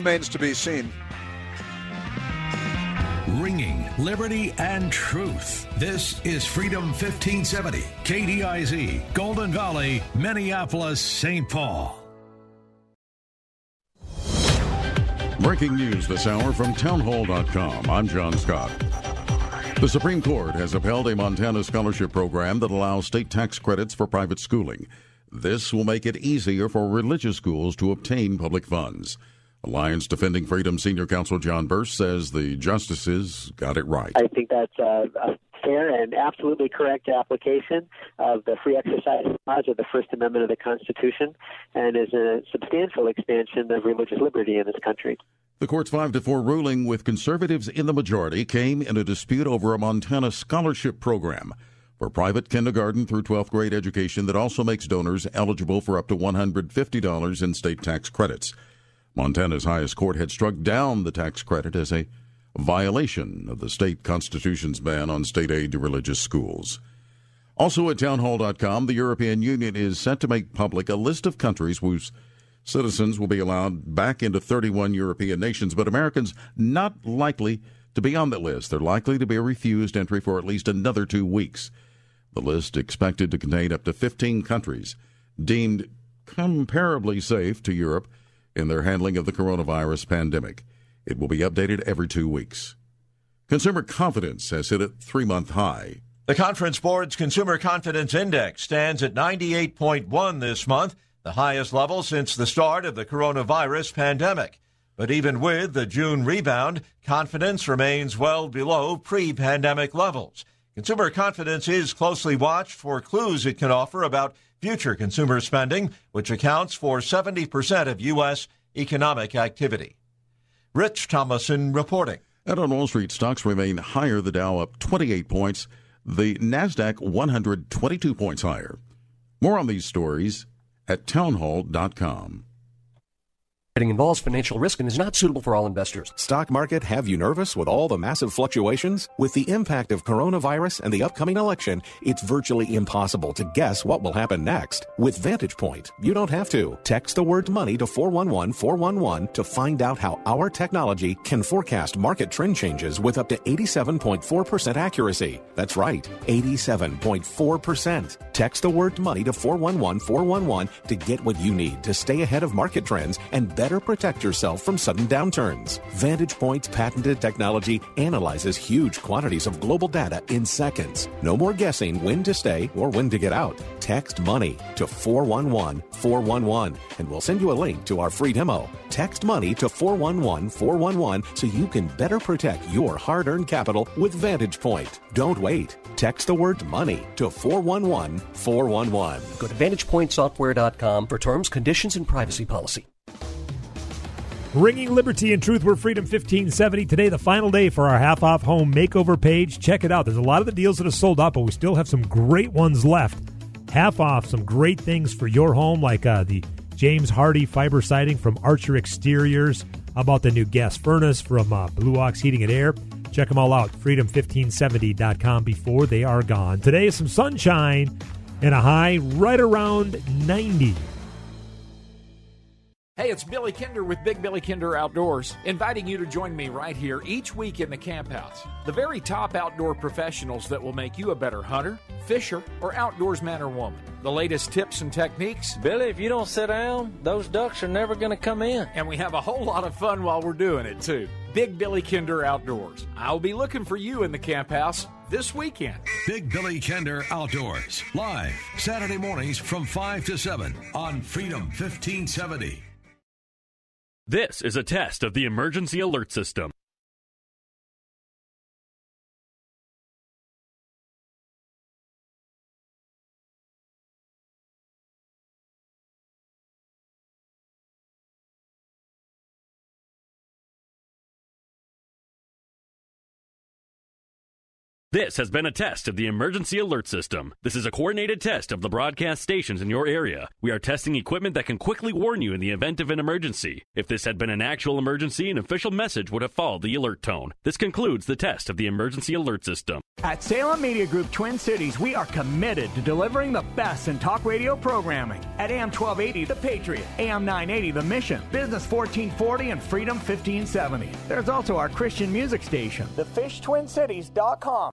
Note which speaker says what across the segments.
Speaker 1: Remains to be seen.
Speaker 2: Ringing liberty and truth. This is Freedom 1570, KDIZ, Golden Valley, Minneapolis, St. Paul.
Speaker 3: Breaking news this hour from townhall.com. I'm John Scott. The Supreme Court has upheld a Montana scholarship program that allows state tax credits for private schooling. This will make it easier for religious schools to obtain public funds. Alliance Defending Freedom Senior Counsel John Bursch says the justices got it right.
Speaker 4: I think that's a, a fair and absolutely correct application of the free exercise clause of the First Amendment of the Constitution and is a substantial expansion of religious liberty in this country.
Speaker 3: The court's 5 to 4 ruling with conservatives in the majority came in a dispute over a Montana scholarship program for private kindergarten through 12th grade education that also makes donors eligible for up to $150 in state tax credits. Montana's highest court had struck down the tax credit as a violation of the state constitution's ban on state aid to religious schools. Also at townhall.com, the European Union is set to make public a list of countries whose citizens will be allowed back into 31 European nations, but Americans not likely to be on that list. They're likely to be refused entry for at least another two weeks. The list expected to contain up to 15 countries deemed comparably safe to Europe in their handling of the coronavirus pandemic. It will be updated every two weeks. Consumer confidence has hit a three month high.
Speaker 5: The Conference Board's Consumer Confidence Index stands at 98.1 this month, the highest level since the start of the coronavirus pandemic. But even with the June rebound, confidence remains well below pre pandemic levels. Consumer confidence is closely watched for clues it can offer about future consumer spending, which accounts for 70% of U.S. economic activity. Rich Thomason reporting.
Speaker 3: And on Wall Street, stocks remain higher. The Dow up 28 points, the NASDAQ 122 points higher. More on these stories at townhall.com.
Speaker 6: Trading involves financial risk and is not suitable for all investors.
Speaker 7: Stock market have you nervous with all the massive fluctuations? With the impact of coronavirus and the upcoming election, it's virtually impossible to guess what will happen next. With Vantage Point, you don't have to. Text the word money to 411 411 to find out how our technology can forecast market trend changes with up to 87.4% accuracy. That's right, 87.4%. Text the word money to 411 411 to get what you need to stay ahead of market trends and better protect yourself from sudden downturns. Vantage Point's patented technology analyzes huge quantities of global data in seconds. No more guessing when to stay or when to get out. Text money to 411 411 and we'll send you a link to our free demo. Text money to 411 411 so you can better protect your hard earned capital with Vantage Point. Don't wait. Text the word money to 411 411.
Speaker 6: Go to VantagePointSoftware.com for terms, conditions, and privacy policy.
Speaker 8: Ringing Liberty and Truth, we're Freedom 1570. Today, the final day for our half off home makeover page. Check it out. There's a lot of the deals that have sold out, but we still have some great ones left. Half off, some great things for your home, like uh, the James Hardie fiber siding from Archer Exteriors. About the new gas furnace from uh, Blue Ox Heating and Air? Check them all out, freedom1570.com before they are gone. Today is some sunshine and a high right around 90.
Speaker 9: Hey, it's Billy Kinder with Big Billy Kinder Outdoors, inviting you to join me right here each week in the camp house. The very top outdoor professionals that will make you a better hunter, fisher, or outdoors man or woman. The latest tips and techniques.
Speaker 10: Billy, if you don't sit down, those ducks are never going to come in.
Speaker 9: And we have a whole lot of fun while we're doing it, too. Big Billy Kinder Outdoors. I'll be looking for you in the camp house this weekend.
Speaker 2: Big Billy Kinder Outdoors, live Saturday mornings from 5 to 7 on Freedom 1570.
Speaker 11: This is a test of the emergency alert system. This has been a test of the emergency alert system. This is a coordinated test of the broadcast stations in your area. We are testing equipment that can quickly warn you in the event of an emergency. If this had been an actual emergency, an official message would have followed the alert tone. This concludes the test of the emergency alert system.
Speaker 12: At Salem Media Group Twin Cities, we are committed to delivering the best in talk radio programming. At AM 1280, The Patriot, AM 980, The Mission, Business 1440, and Freedom 1570. There's also our Christian music station, thefishtwincities.com.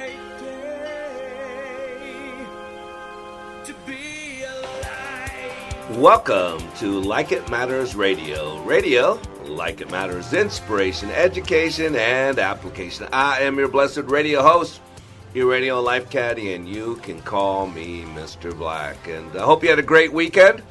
Speaker 13: Welcome to Like It Matters Radio. Radio, like it matters, inspiration, education, and application. I am your blessed radio host, your radio life caddy, and you can call me Mr. Black. And I hope you had a great weekend.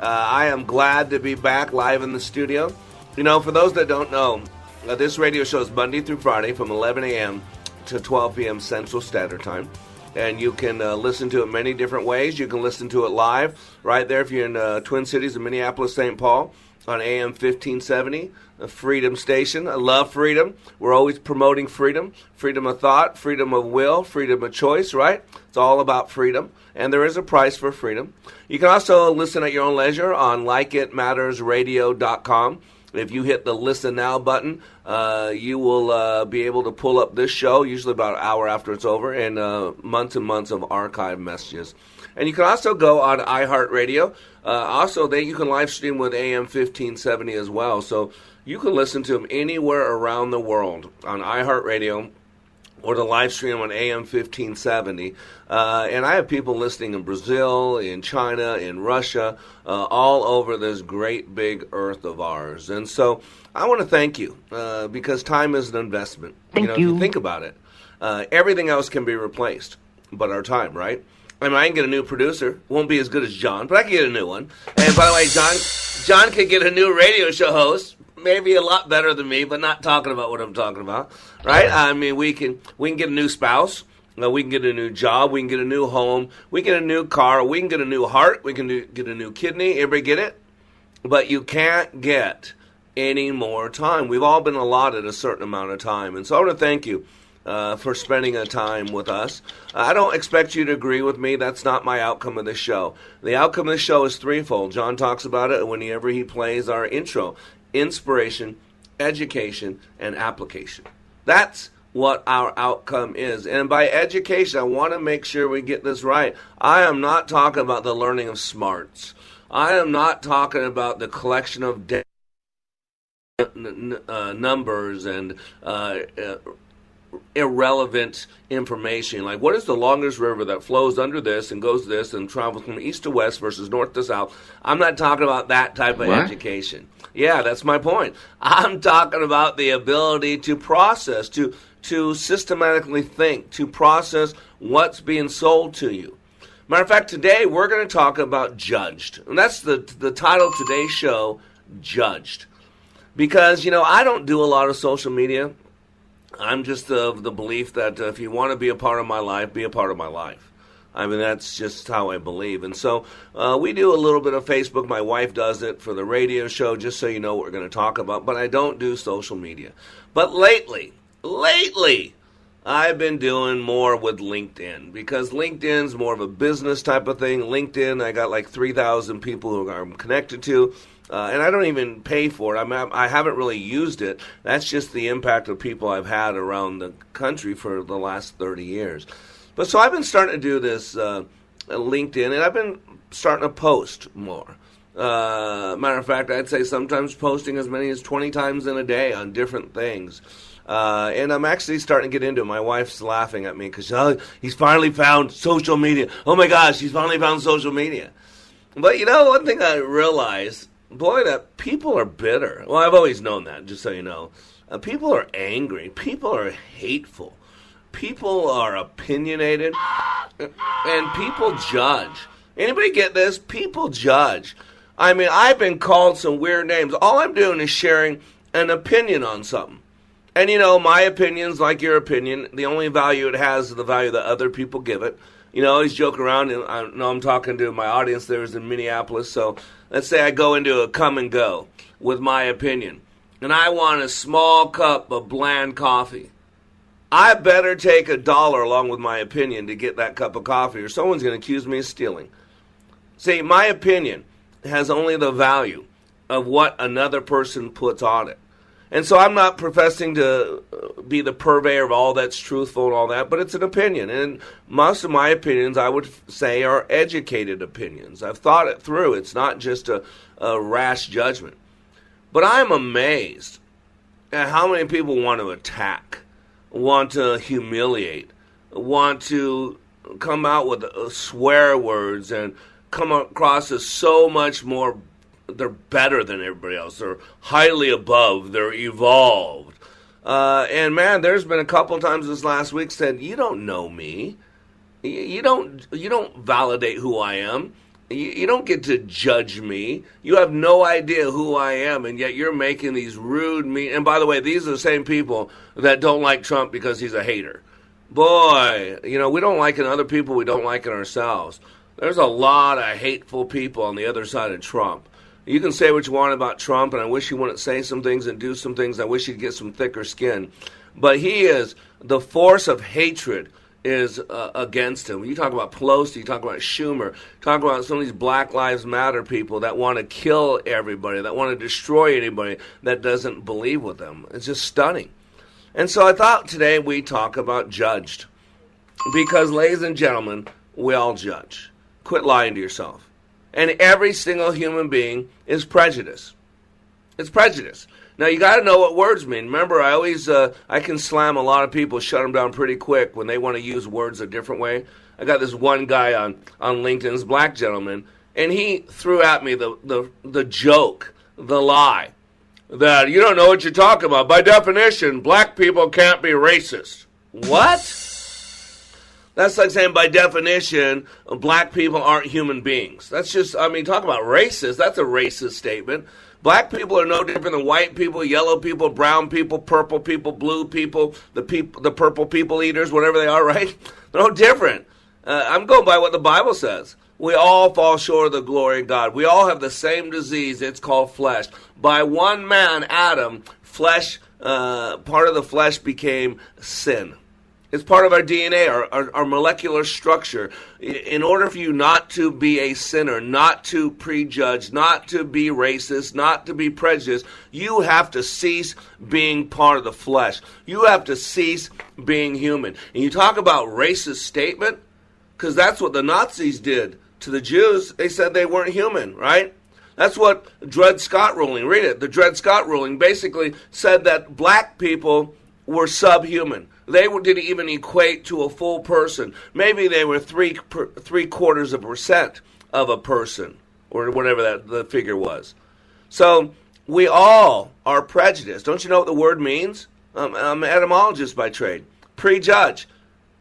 Speaker 13: Uh, I am glad to be back live in the studio. You know, for those that don't know, uh, this radio show is Monday through Friday from 11 a.m. to 12 p.m. Central Standard Time. And you can uh, listen to it many different ways. You can listen to it live right there if you're in uh, Twin Cities in Minneapolis, St. Paul on AM 1570, a Freedom Station. I love freedom. We're always promoting freedom freedom of thought, freedom of will, freedom of choice, right? It's all about freedom. And there is a price for freedom. You can also listen at your own leisure on likeitmattersradio.com. If you hit the listen now button, uh, you will uh, be able to pull up this show, usually about an hour after it's over, and uh, months and months of archive messages. And you can also go on iHeartRadio. Uh, also, then you can live stream with AM 1570 as well. So you can listen to them anywhere around the world on iHeartRadio or the live stream on AM 1570. Uh, and I have people listening in Brazil, in China, in Russia, uh, all over this great big earth of ours. And so I want to thank you uh, because time is an investment.
Speaker 14: Thank
Speaker 13: you know,
Speaker 14: you.
Speaker 13: If you think about it, uh, everything else can be replaced, but our time, right? I mean, I can get a new producer. Won't be as good as John, but I can get a new one. And by the way, John, John could get a new radio show host, maybe a lot better than me, but not talking about what I'm talking about, right? I mean, we can we can get a new spouse. Uh, we can get a new job. We can get a new home. We can get a new car. We can get a new heart. We can do, get a new kidney. Everybody get it? But you can't get any more time. We've all been allotted a certain amount of time. And so I want to thank you uh, for spending a time with us. I don't expect you to agree with me. That's not my outcome of this show. The outcome of this show is threefold. John talks about it whenever he plays our intro inspiration, education, and application. That's what our outcome is. And by education, I want to make sure we get this right. I am not talking about the learning of smarts. I am not talking about the collection of data, uh, numbers and uh, uh, irrelevant information. Like, what is the longest river that flows under this and goes this and travels from east to west versus north to south? I'm not talking about that type of
Speaker 14: What?
Speaker 13: education. Yeah, that's my point. I'm talking about the ability to process, to to systematically think, to process what's being sold to you. Matter of fact, today we're going to talk about judged, and that's the the title of today's show, judged. Because you know I don't do a lot of social media. I'm just of the belief that if you want to be a part of my life, be a part of my life. I mean, that's just how I believe. And so uh, we do a little bit of Facebook. My wife does it for the radio show, just so you know what we're going to talk about. But I don't do social media. But lately, lately, I've been doing more with LinkedIn because LinkedIn's more of a business type of thing. LinkedIn, I got like 3,000 people who I'm connected to. Uh, and I don't even pay for it. I mean, I haven't really used it. That's just the impact of people I've had around the country for the last 30 years. But so I've been starting to do this uh, LinkedIn, and I've been starting to post more. Uh, matter of fact, I'd say sometimes posting as many as 20 times in a day on different things. Uh, and I'm actually starting to get into it. My wife's laughing at me because oh, he's finally found social media. Oh my gosh, he's finally found social media. But you know, one thing I realized, boy, that people are bitter. Well, I've always known that, just so you know. Uh, people are angry. People are hateful. people are opinionated and people judge. Anybody get this? People judge. I mean, I've been called some weird names. All I'm doing is sharing an opinion on something. And you know, my opinion's like your opinion. The only value it has is the value that other people give it. You know, I always joke around, and I know I'm talking to my audience there is in Minneapolis. So let's say I go into a come and go with my opinion, and I want a small cup of bland coffee. I better take a dollar along with my opinion to get that cup of coffee, or someone's going to accuse me of stealing. See, my opinion has only the value of what another person puts on it. And so I'm not professing to uh, be the purveyor of all that's truthful and all that, but it's an opinion. And most of my opinions, I would say, are educated opinions. I've thought it through. It's not just a, a rash judgment. But I'm amazed at how many people want to attack, want to humiliate, want to come out with uh, swear words and come across as so much more they're better than everybody else. They're highly above. They're evolved. Uh, and man, there's been a couple times this last week said, "You don't know me. You, don't. You don't validate who I am. You, you don't get to judge me. You have no idea who I am, and yet you're making these rude me." And by the way, these are the same people that don't like Trump because he's a hater. Boy, you know we don't like in other people. We don't like in ourselves. There's a lot of hateful people on the other side of Trump. You can say what you want about Trump, and I wish he wouldn't say some things and do some things. I wish he'd get some thicker skin. But he is, the force of hatred is uh, against him. You talk about Pelosi, you talk about Schumer, talk about some of these Black Lives Matter people that want to kill everybody, that want to destroy anybody that doesn't believe with them. It's just stunning. And so I thought today we talk about judged. Because, ladies and gentlemen, we all judge. Quit lying to yourself. And every single human being is prejudice. It's prejudice. Now you got to know what words mean. Remember, I always uh, I can slam a lot of people, shut them down pretty quick when they want to use words a different way. I got this one guy on on LinkedIn's black gentleman, and he threw at me the the the joke, the lie that you don't know what you're talking about. By definition, black people can't be racist. What? That's like saying, by definition, black people aren't human beings. That's just, I mean, talk about racist. That's a racist statement. Black people are no different than white people, yellow people, brown people, purple people, blue people, the people, the purple people eaters, whatever they are, right? They're no different. Uh, I'm going by what the Bible says. We all fall short of the glory of God. We all have the same disease. It's called flesh. By one man, Adam, flesh, uh, part of the flesh became sin. It's part of our DNA, our, our, our, molecular structure. In order for you not to be a sinner, not to prejudge, not to be racist, not to be prejudiced, you have to cease being part of the flesh. You have to cease being human. And you talk about racist statement, because that's what the Nazis did to the Jews. They said they weren't human, right? That's what Dred Scott ruling. Read it. The Dred Scott ruling basically said that black people were subhuman they didn't even equate to a full person. Maybe they were three per, three quarters of a percent of a person, or whatever that the figure was. So we all are prejudiced. Don't you know what the word means? Um, I'm an etymologist by trade. Prejudge.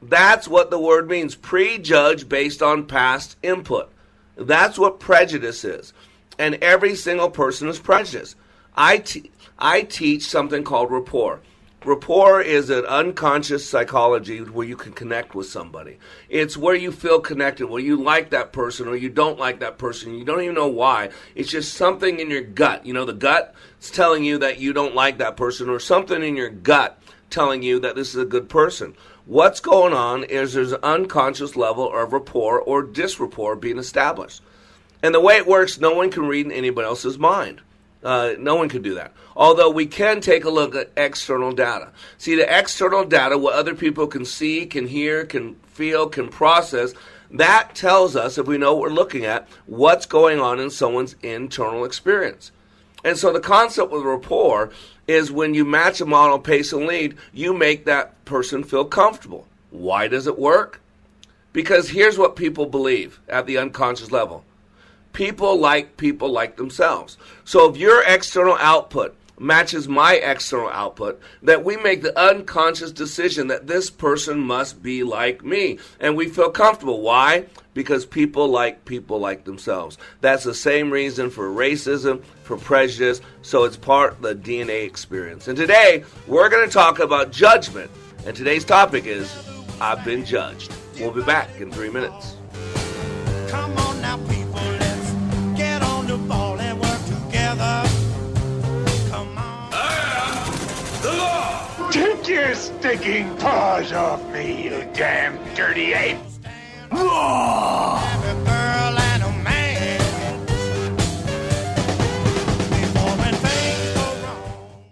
Speaker 13: That's what the word means. Prejudge based on past input. That's what prejudice is. And every single person is prejudiced. I, te- I teach something called rapport. Rapport is an unconscious psychology where you can connect with somebody. It's where you feel connected, where you like that person or you don't like that person. You don't even know why. It's just something in your gut. You know, the gut is telling you that you don't like that person, or something in your gut telling you that this is a good person. What's going on is there's an unconscious level of rapport or disrapport being established. And the way it works, no one can read in anybody else's mind. Uh, no one can do that. Although we can take a look at external data. See, the external data, what other people can see, can hear, can feel, can process, that tells us, if we know what we're looking at, what's going on in someone's internal experience. And so the concept with rapport is when you match a model, pace, and lead, you make that person feel comfortable. Why does it work? Because here's what people believe at the unconscious level people like people like themselves. So if your external output matches my external output, that we make the unconscious decision that this person must be like me. And we feel comfortable. Why? Because people like people like themselves. That's the same reason for racism, for prejudice, so it's part of the DNA experience. And today, we're going to talk about judgment. And today's topic is I've been judged. We'll be back in three minutes.
Speaker 14: Take your stinking paws off me, you damn dirty ape!
Speaker 15: Every girl and a man. Before when things go wrong.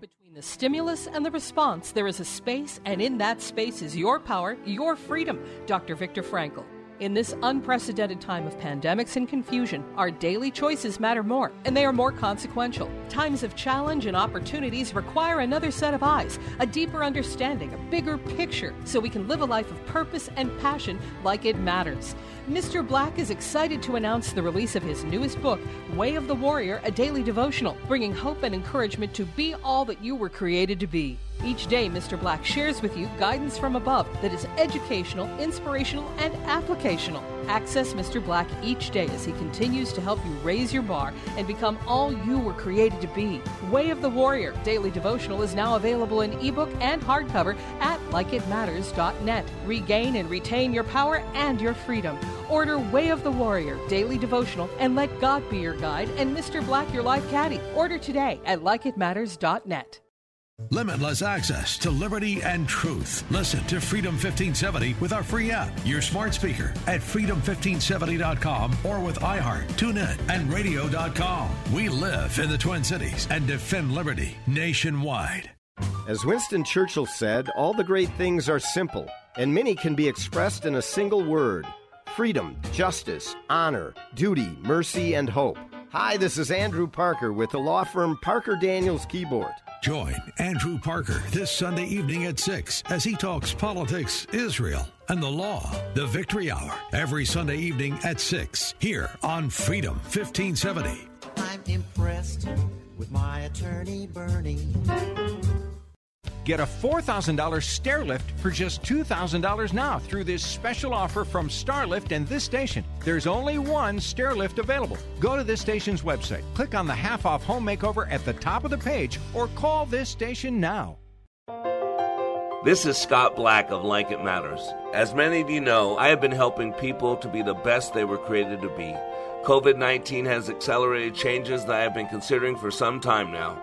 Speaker 16: Between the stimulus and the response, there is a space, and in that space is your power, your freedom. Dr. Viktor Frankl. In this unprecedented time of pandemics and confusion, our daily choices matter more, and they are more consequential. Times of challenge and opportunities require another set of eyes, a deeper understanding, a bigger picture, so we can live a life of purpose and passion like it matters. Mr. Black is excited to announce the release of his newest book, Way of the Warrior, a daily devotional, bringing hope and encouragement to be all that you were created to be. Each day, Mr. Black shares with you guidance from above that is educational, inspirational, and applicational. Access Mr. Black each day as he continues to help you raise your bar and become all you were created to be. Way of the Warrior Daily Devotional is now available in ebook and hardcover at likeitmatters.net. Regain and retain your power and your freedom. Order Way of the Warrior Daily Devotional and let God be your guide and Mr. Black your life caddy. Order today at likeitmatters.net.
Speaker 2: Limitless access to liberty and truth. Listen to Freedom 1570 with our free app, your smart speaker at freedom1570.com or with iHeart, TuneIn, and radio.com. We live in the Twin Cities and defend liberty nationwide.
Speaker 17: As Winston Churchill said, all the great things are simple, and many can be expressed in a single word freedom, justice, honor, duty, mercy, and hope. Hi, this is Andrew Parker with the law firm Parker Daniels Kibort.
Speaker 2: Join Andrew Parker this Sunday evening at 6 as he talks politics, Israel, and the law. The Victory Hour, every Sunday evening at 6, here on Freedom 1570.
Speaker 15: I'm impressed with my attorney, Bernie.
Speaker 18: Get a $4,000 stair lift for just $2,000 now through this special offer from Starlift and this station. There's only one stair lift available. Go to this station's website, click on the half off home makeover at the top of the page, or call this station now.
Speaker 13: This is Scott Black of Like It Matters. As many of you know, I have been helping people to be the best they were created to be. COVID 19 has accelerated changes that I have been considering for some time now.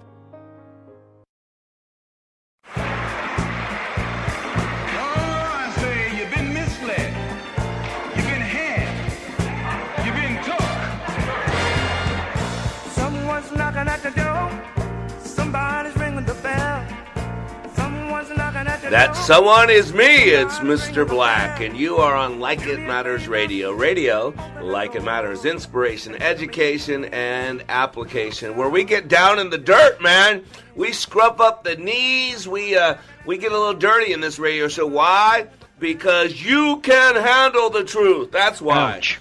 Speaker 13: That someone is me. It's Mr. Black, and you are on Like It Matters Radio. Radio, like it matters, inspiration, education, and application. Where we get down in the dirt, man. We scrub up the knees. We uh, we get a little dirty in this radio show. Why? Because you can handle the truth. That's why. Pe-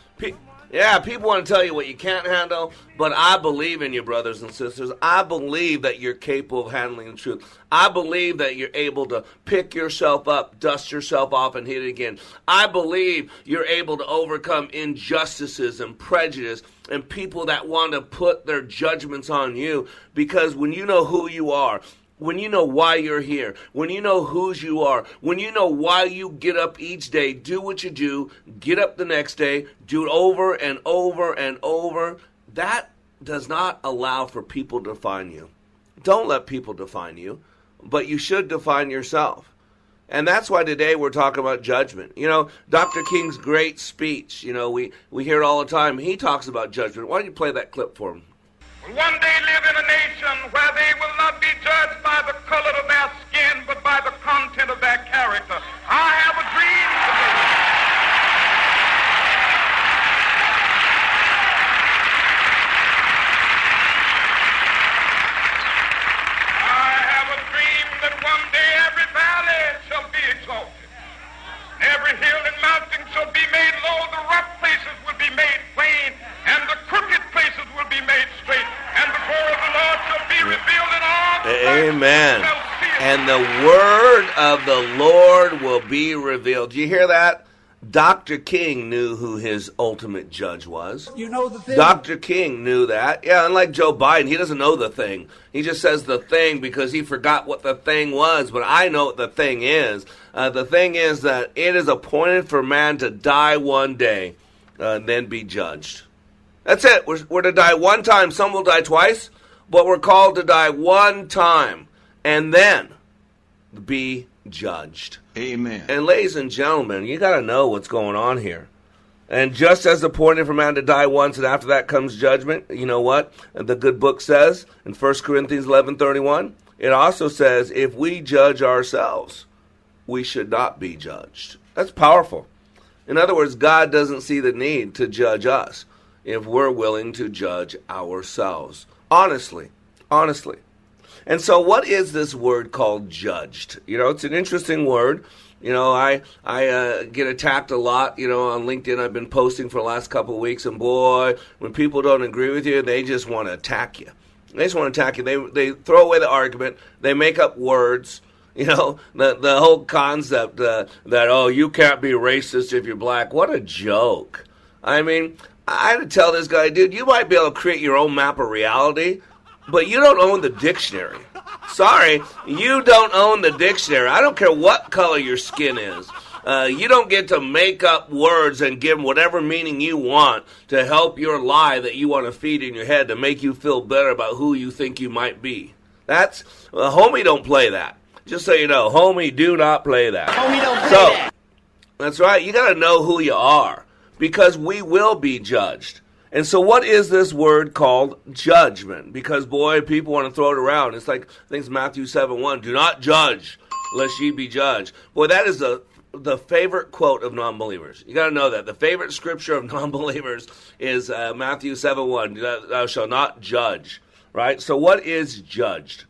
Speaker 13: yeah, people want to tell you what you can't handle, but I believe in you, brothers and sisters. I believe that you're capable of handling the truth. I believe that you're able to pick yourself up, dust yourself off, and hit it again. I believe you're able to overcome injustices and prejudice and people that want to put their judgments on you because when you know who you are, when you know why you're here, when you know whose you are, when you know why you get up each day, do what you do, get up the next day, do it over and over and over, that does not allow for people to define you. Don't let people define you, but you should define yourself. And that's why today we're talking about judgment. You know, Dr. King's great speech, you know, we, we hear it all the time. He talks about judgment. Why don't you play that clip for him?
Speaker 14: One day live in a nation where they will not be judged by the color of their skin, but by the content of their character. I have a dream today. I have a dream that one day every valley shall be exalted. Every hill and mountain shall be made low, the rough places will be made plain, and the crooked places will be made straight, and the glory of the Lord shall be revealed in all
Speaker 13: Amen. And the word of the Lord will be revealed. Do you hear that? Dr. King knew who his ultimate judge was.
Speaker 19: You know the thing.
Speaker 13: Dr. King knew that. Yeah, unlike Joe Biden, he doesn't know the thing. He just says the thing because he forgot what the thing was. But I know what the thing is. Uh, the thing is that it is appointed for man to die one day, uh, and then be judged. That's it. We're, we're to die one time. Some will die twice, but we're called to die one time and then be judged.
Speaker 1: Amen.
Speaker 13: And ladies and gentlemen, you got to know what's going on here. And just as appointed for man to die once, and after that comes judgment, you know what? The good book says in 1 Corinthians 11.31, it also says, if we judge ourselves, we should not be judged. That's powerful. In other words, God doesn't see the need to judge us if we're willing to judge ourselves. Honestly. Honestly. And so, what is this word called judged? You know, it's an interesting word. You know, I I uh, get attacked a lot. You know, on LinkedIn, I've been posting for the last couple of weeks, and boy, when people don't agree with you, they just want to attack you. They just want to attack you. They they throw away the argument. They make up words. You know, the the whole concept uh, that oh, you can't be racist if you're black. What a joke! I mean, I had to tell this guy, dude, you might be able to create your own map of reality, but you don't own the dictionary. Sorry, you don't own the dictionary. I don't care what color your skin is. Uh, you don't get to make up words and give them whatever meaning you want to help your lie that you want to feed in your head to make you feel better about who you think you might be. That's uh, homie. Don't play that. Just so you know, homie, do not play that.
Speaker 19: Homie, don't play
Speaker 13: so,
Speaker 19: that.
Speaker 13: That's right. You got to know who you are because we will be judged. And so, what is this word called judgment? Because, boy, people want to throw it around. It's like, it's Matthew 7 1. Do not judge, lest ye be judged. Boy, that is the, the favorite quote of non believers. You got to know that. The favorite scripture of non believers is uh, Matthew 7 1. Thou shalt not judge. Right? So, what is judged?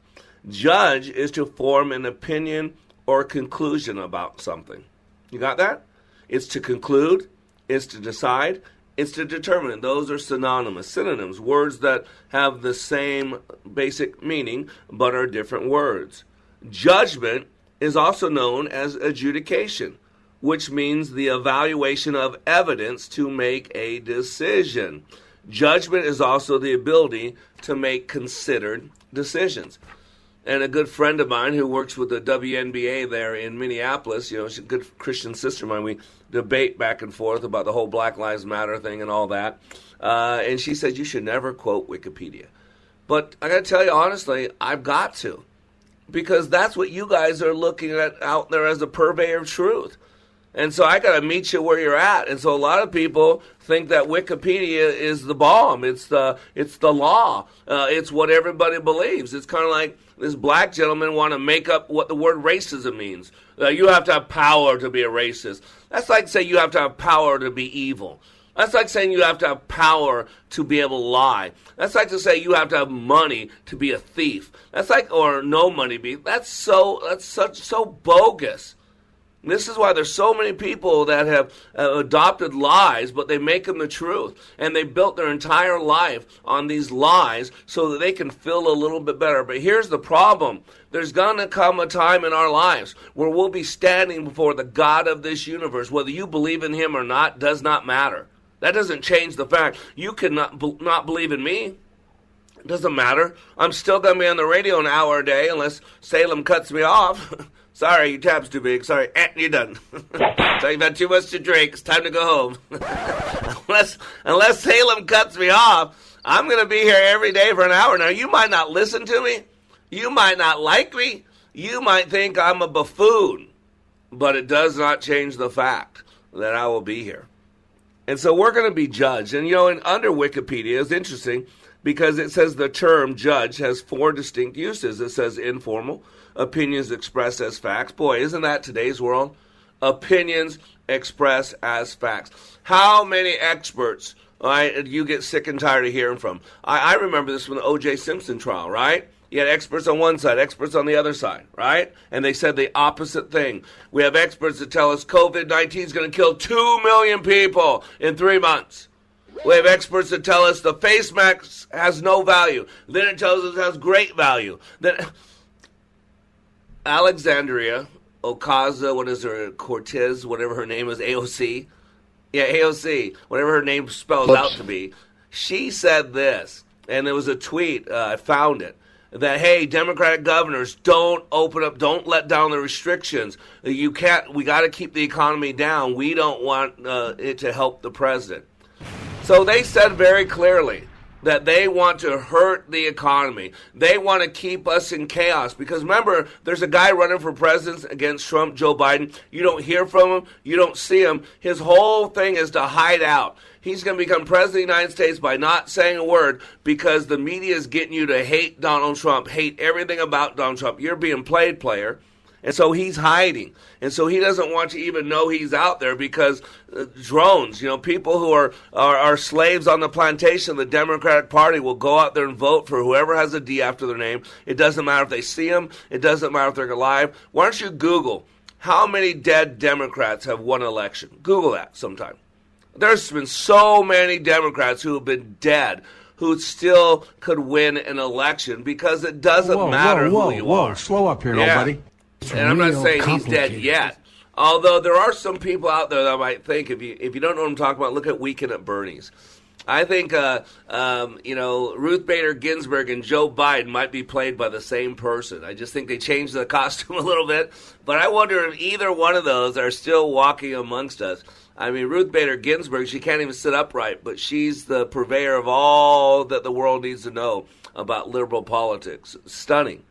Speaker 13: Judge is to form an opinion or conclusion about something. You got that? It's to conclude, it's to decide, it's to determine. Those are synonymous, synonyms, words that have the same basic meaning but are different words. Judgment is also known as adjudication, which means the evaluation of evidence to make a decision. Judgment is also the ability to make considered decisions. And a good friend of mine who works with the WNBA there in Minneapolis, you know, she's a good Christian sister of mine. We debate back and forth about the whole Black Lives Matter thing and all that. Uh, and she said, You should never quote Wikipedia. But I got to tell you honestly, I've got to. Because that's what you guys are looking at out there as a purveyor of truth. And so I got to meet you where you're at. And so a lot of people think that Wikipedia is the bomb. It's the it's the law. Uh, it's what everybody believes. It's kind of like this black gentleman want to make up what the word racism means. Uh, you have to have power to be a racist. That's like saying you have to have power to be evil. That's like saying you have to have power to be able to lie. That's like to say you have to have money to be a thief. That's like or no money be. That's so that's such so bogus. This is why there's so many people that have uh, adopted lies, but they make them the truth. And they built their entire life on these lies so that they can feel a little bit better. But here's the problem there's going to come a time in our lives where we'll be standing before the God of this universe. Whether you believe in Him or not does not matter. That doesn't change the fact you cannot be- not believe in me. It doesn't matter. I'm still going to be on the radio an hour a day unless Salem cuts me off. Sorry, your tab's too big. Sorry, eh, you're done. so you've had too much to drink. It's time to go home. unless unless Salem cuts me off, I'm going to be here every day for an hour. Now, you might not listen to me. You might not like me. You might think I'm a buffoon. But it does not change the fact that I will be here. And so we're going to be judged. And, you know, in, under Wikipedia, it's interesting because it says the term judge has four distinct uses. It says informal, opinions expressed as facts. Boy, isn't that today's world? Opinions expressed as facts. How many experts right, you get sick and tired of hearing from? I, I remember this from the O.J. Simpson trial, right? You had experts on one side, experts on the other side, right? And they said the opposite thing. We have experts that tell us COVID 19 is going to kill 2 million people in three months. We have experts that tell us the face mask has no value. Then it tells us it has great value. Then Alexandria Ocasio, what is her Cortez, whatever her name is, AOC. Yeah, AOC, whatever her name spells
Speaker 19: Oops.
Speaker 13: out to be. She said this, and there was a tweet. Uh, I found it that hey, Democratic governors, don't open up, don't let down the restrictions. You can't. We got to keep the economy down. We don't want uh, it to help the president. So they said very clearly that they want to hurt the economy. They want to keep us in chaos. Because remember, there's a guy running for president against Trump, Joe Biden. You don't hear from him, you don't see him. His whole thing is to hide out. He's going to become president of the United States by not saying a word because the media is getting you to hate Donald Trump, hate everything about Donald Trump. You're being played, player. And so he's hiding. And so he doesn't want you to even know he's out there because uh, drones, you know, people who are, are, are slaves on the plantation, the Democratic Party will go out there and vote for whoever has a D after their name. It doesn't matter if they see him, it doesn't matter if they're alive. Why don't you Google how many dead Democrats have won election? Google that sometime. There's been so many Democrats who have been dead who still could win an election because it doesn't
Speaker 19: Whoa,
Speaker 13: matter
Speaker 19: whoa, whoa,
Speaker 13: who you
Speaker 19: whoa.
Speaker 13: are.
Speaker 19: Slow up here,
Speaker 13: Yeah.
Speaker 19: nobody. It's
Speaker 13: And I'm not saying he's dead yet. Although there are some people out there that might think if you if you don't know what I'm talking about, look at Weekend at Bernie's. I think uh, um, you know Ruth Bader Ginsburg and Joe Biden might be played by the same person. I just think they changed the costume a little bit, but I wonder if either one of those are still walking amongst us. I mean, Ruth Bader Ginsburg, she can't even sit upright, but she's the purveyor of all that the world needs to know about liberal politics. Stunning.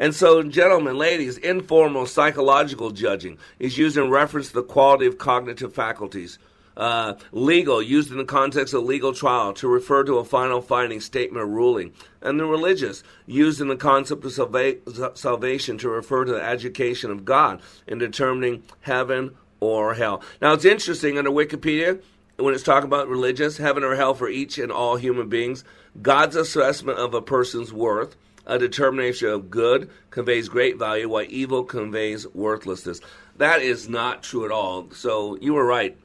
Speaker 13: And so, gentlemen, ladies, informal psychological judging is used in reference to the quality of cognitive faculties. Uh, legal, used in the context of legal trial to refer to a final finding, statement, or ruling. And the religious, used in the concept of salva- salvation to refer to the education of God in determining heaven or hell. Now, it's interesting under Wikipedia, when it's talking about religious, heaven or hell for each and all human beings, God's assessment of a person's worth, a determination of good conveys great value, while evil conveys worthlessness. That is not true at all. So you were right.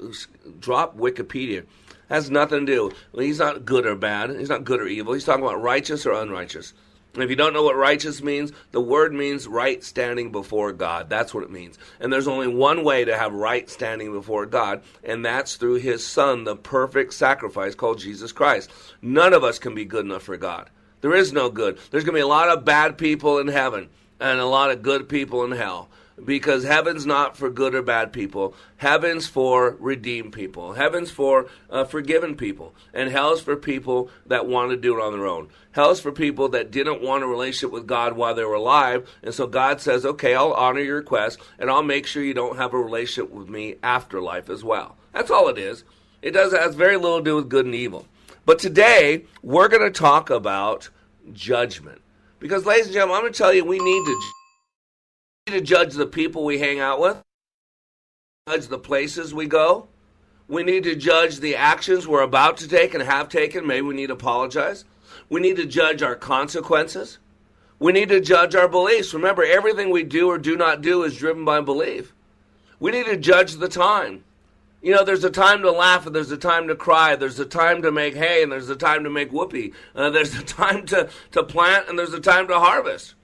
Speaker 13: Drop Wikipedia. Has nothing to do. He's not good or bad. He's not good or evil. He's talking about righteous or unrighteous. And if you don't know what righteous means, the word means right standing before God. That's what it means. And there's only one way to have right standing before God, and that's through His Son, the perfect sacrifice called Jesus Christ. None of us can be good enough for God. There is no good. There's going to be a lot of bad people in heaven and a lot of good people in hell because heaven's not for good or bad people. Heaven's for redeemed people. Heaven's for uh, forgiven people. And hell's for people that want to do it on their own. Hell's for people that didn't want a relationship with God while they were alive. And so God says, okay, I'll honor your request and I'll make sure you don't have a relationship with me after life as well. That's all it is. It does has very little to do with good and evil. But today, we're going to talk about judgment. Because, ladies and gentlemen, I'm going to tell you, we need to we need to judge the people we hang out with, judge the places we go. We need to judge the actions we're about to take and have taken. Maybe we need to apologize. We need to judge our consequences. We need to judge our beliefs. Remember, everything we do or do not do is driven by belief. We need to judge the time. You know, there's a time to laugh and there's a time to cry. There's a time to make hay and there's a time to make whoopee. Uh, there's a time to, to plant and there's a time to harvest.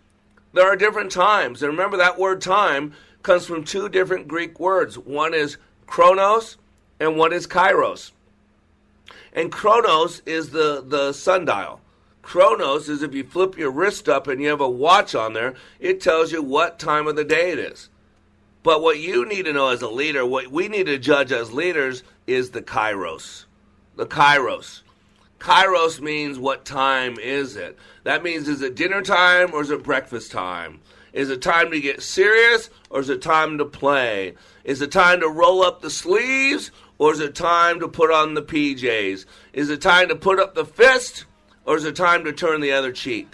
Speaker 13: There are different times. And remember, that word time comes from two different Greek words one is chronos and one is kairos. And chronos is the, the sundial. Chronos is if you flip your wrist up and you have a watch on there, it tells you what time of the day it is. But what you need to know as a leader, what we need to judge as leaders, is the kairos. The kairos. Kairos means what time is it? That means is it dinner time or is it breakfast time? Is it time to get serious or is it time to play? Is it time to roll up the sleeves or is it time to put on the PJs? Is it time to put up the fist or is it time to turn the other cheek?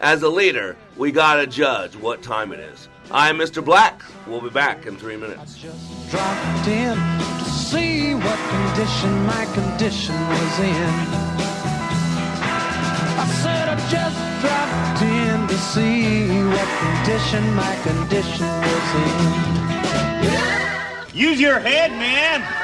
Speaker 13: As a leader, we gotta judge what time it is. I'm Mr. Black. We'll be back in three minutes.
Speaker 15: I just dropped in to see what condition my condition was in. I said I just dropped in to see what condition my condition was in.
Speaker 19: Use your head, man.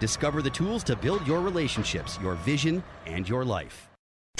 Speaker 20: Discover the tools to build your relationships, your vision, and your life.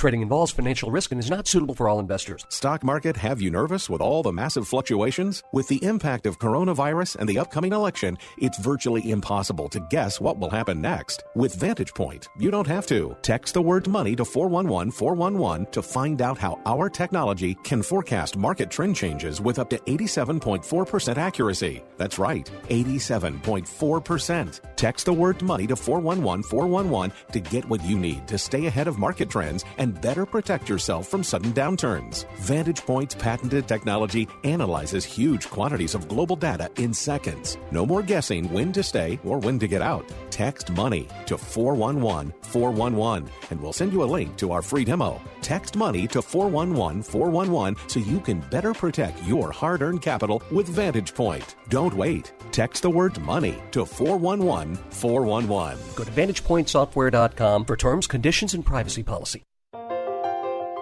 Speaker 6: Trading involves financial risk and is not suitable for all investors.
Speaker 7: Stock market have you nervous with all the massive fluctuations? With the impact of coronavirus and the upcoming election, it's virtually impossible to guess what will happen next. With Vantage Point, you don't have to. Text the word money to 411 411 to find out how our technology can forecast market trend changes with up to 87.4% accuracy. That's right, 87.4%. Text the word money to 411 411 to get what you need to stay ahead of market trends and better protect yourself from sudden downturns. Vantage Point's patented technology analyzes huge quantities of global data in seconds. No more guessing when to stay or when to get out. Text money to 411 411 and we'll send you a link to our free demo. Text money to 411 411 so you can better protect your hard earned capital with Vantage Point. Don't wait. Text the word money to 411 411.
Speaker 6: Go to VantagePointSoftware.com for terms, conditions, and privacy policy.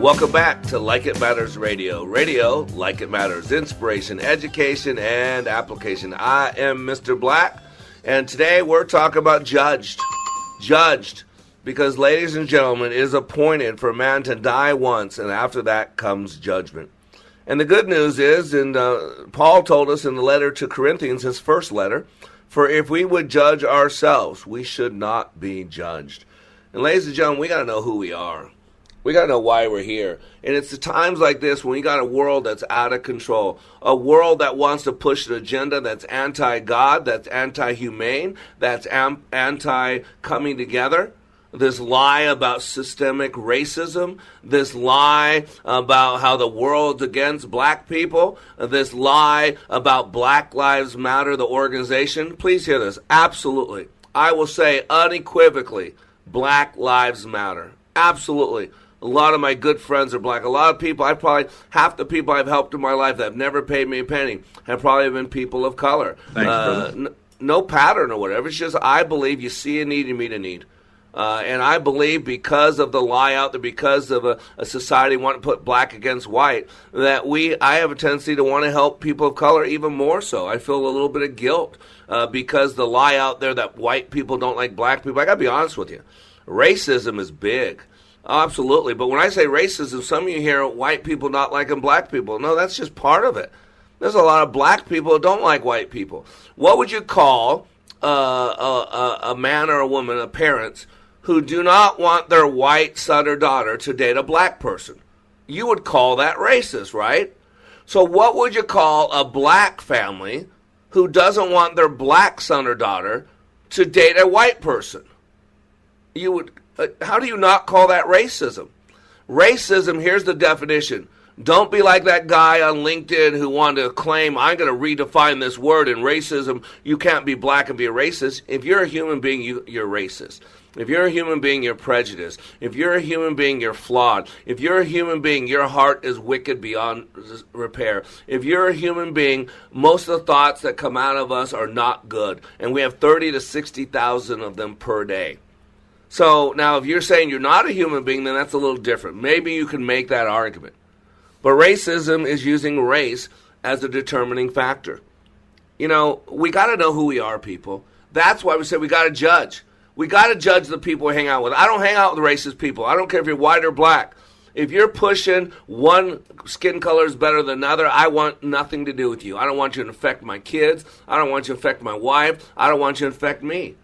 Speaker 13: Welcome back to Like It Matters Radio. Radio, like it matters, inspiration, education, and application. I am Mr. Black, and today we're talking about judged. Judged. Because, ladies and gentlemen, it is appointed for man to die once, and after that comes judgment. And the good news is, and uh, Paul told us in the letter to Corinthians, his first letter, for if we would judge ourselves, we should not be judged. And, ladies and gentlemen, we got to know who we are. We got to know why we're here. And it's the times like this when we got a world that's out of control, a world that wants to push an agenda that's anti God, that's anti humane, that's am- anti coming together. This lie about systemic racism, this lie about how the world's against black people, this lie about Black Lives Matter, the organization. Please hear this. Absolutely. I will say unequivocally Black Lives Matter. Absolutely. A lot of my good friends are black. A lot of people, I probably, half the people I've helped in my life that have never paid me a penny have probably been people of color.
Speaker 21: Thanks,
Speaker 13: Uh, n- no pattern or whatever. It's just I believe you see a need, you meet a need. Uh, and I believe because of the lie out there, because of a, a society wanting to put black against white, that we, I have a tendency to want to help people of color even more so. I feel a little bit of guilt uh, because the lie out there that white people don't like black people. I got to be honest with you, racism is big. Absolutely. But when I say racism, some of you hear white people not liking black people. No, that's just part of it. There's a lot of black people that don't like white people. What would you call uh, a, a, a man or a woman, a parents, who do not want their white son or daughter to date a black person? You would call that racist, right? So, what would you call a black family who doesn't want their black son or daughter to date a white person? You would. Uh, how do you not call that racism? Racism. Here's the definition. Don't be like that guy on LinkedIn who wanted to claim, I'm going to redefine this word in racism. You can't be black and be a racist. If you're a human being, you, you're racist. If you're a human being, you're prejudiced. If you're a human being, you're flawed. If you're a human being, your heart is wicked beyond repair. If you're a human being, most of the thoughts that come out of us are not good. And we have 30 to 60,000 of them per day. So now, if you're saying you're not a human being, then that's a little different. Maybe you can make that argument. But racism is using race as a determining factor. You know, we got to know who we are, people. That's why we say we got to judge. We got to judge the people we hang out with. I don't hang out with racist people. I don't care if you're white or black. If you're pushing one skin color is better than another, I want nothing to do with you. I don't want you to infect my kids. I don't want you to infect my wife. I don't want you to infect me.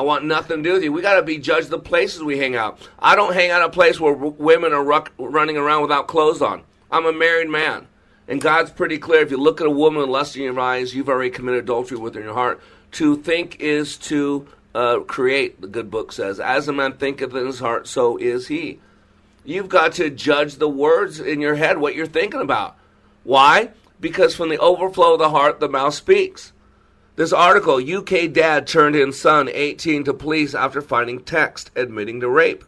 Speaker 13: I want nothing to do with you. We got to be judged the places we hang out. I don't hang out at a place where women are ruck, running around without clothes on. I'm a married man. And God's pretty clear. If you look at a woman with lust in your eyes, you've already committed adultery with her in your heart. To think is to uh, create, the good book says. As a man thinketh in his heart, so is he. You've got to judge the words in your head, what you're thinking about. Why? Because from the overflow of the heart, the mouth speaks. This article UK dad turned in son 18 to police after finding text admitting to rape.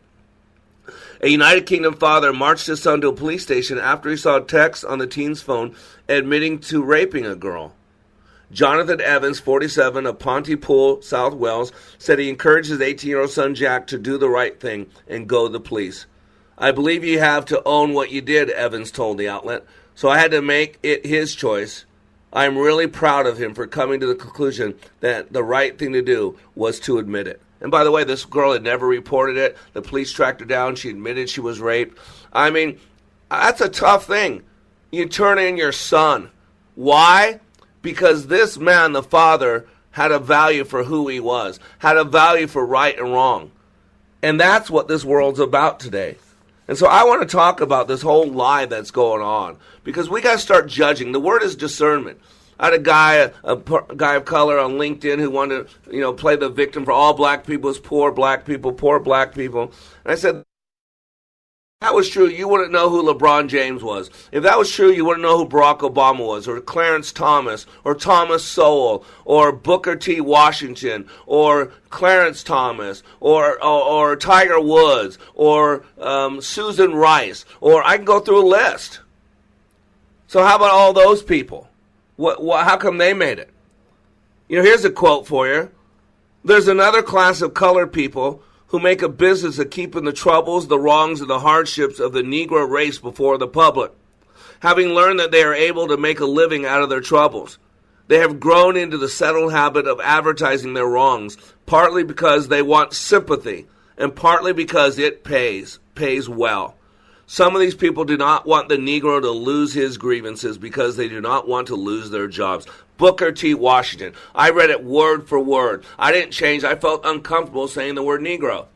Speaker 13: A United Kingdom father marched his son to a police station after he saw text on the teen's phone admitting to raping a girl. Jonathan Evans, 47, of Pontypool, South Wales, said he encouraged his 18 year old son Jack to do the right thing and go to the police. I believe you have to own what you did, Evans told the outlet, so I had to make it his choice. I am really proud of him for coming to the conclusion that the right thing to do was to admit it. And by the way, this girl had never reported it. The police tracked her down. She admitted she was raped. I mean, that's a tough thing. You turn in your son. Why? Because this man, the father, had a value for who he was, had a value for right and wrong. And that's what this world's about today. And so I want to talk about this whole lie that's going on because we got to start judging. The word is discernment. I had a guy, a guy of color on LinkedIn who wanted to, you know, play the victim for all black people poor black people, poor black people. And I said, that was true, you wouldn't know who LeBron James was. If that was true, you wouldn't know who Barack Obama was, or Clarence Thomas, or Thomas Sowell, or Booker T. Washington, or Clarence Thomas, or or, or Tiger Woods, or um, Susan Rice, or I can go through a list. So how about all those people? What, what? How come they made it? You know, here's a quote for you. There's another class of colored people who make a business of keeping the troubles, the wrongs, and the hardships of the Negro race before the public. Having learned that they are able to make a living out of their troubles, they have grown into the settled habit of advertising their wrongs, partly because they want sympathy, and partly because it pays, pays well. Some of these people do not want the Negro to lose his grievances because they do not want to lose their jobs. Booker T. Washington. I read it word for word. I didn't change. I felt uncomfortable saying the word Negro.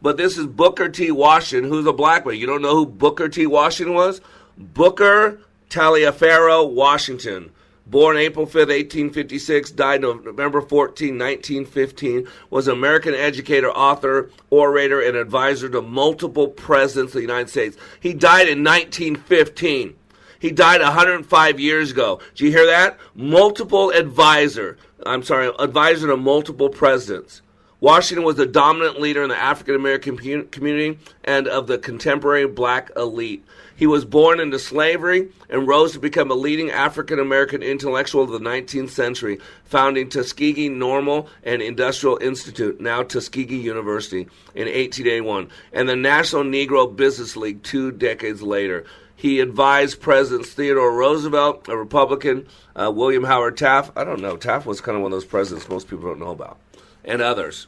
Speaker 13: But this is Booker T. Washington, who's a black man. You don't know who Booker T. Washington was? Booker Taliaferro Washington. Born April 5th, 1856, died November 14, 1915, was an American educator, author, orator, and advisor to multiple presidents of the United States. He died in 1915. He died 105 years ago. Do you hear that? Multiple advisor. I'm sorry, advisor to multiple presidents. Washington was the dominant leader in the African American community and of the contemporary black elite. He was born into slavery and rose to become a leading African American intellectual of the 19th century, founding Tuskegee Normal and Industrial Institute, now Tuskegee University, in 1881, and the National Negro Business League two decades later. He advised Presidents Theodore Roosevelt, a Republican, uh, William Howard Taft. I don't know. Taft was kind of one of those presidents most people don't know about, and others.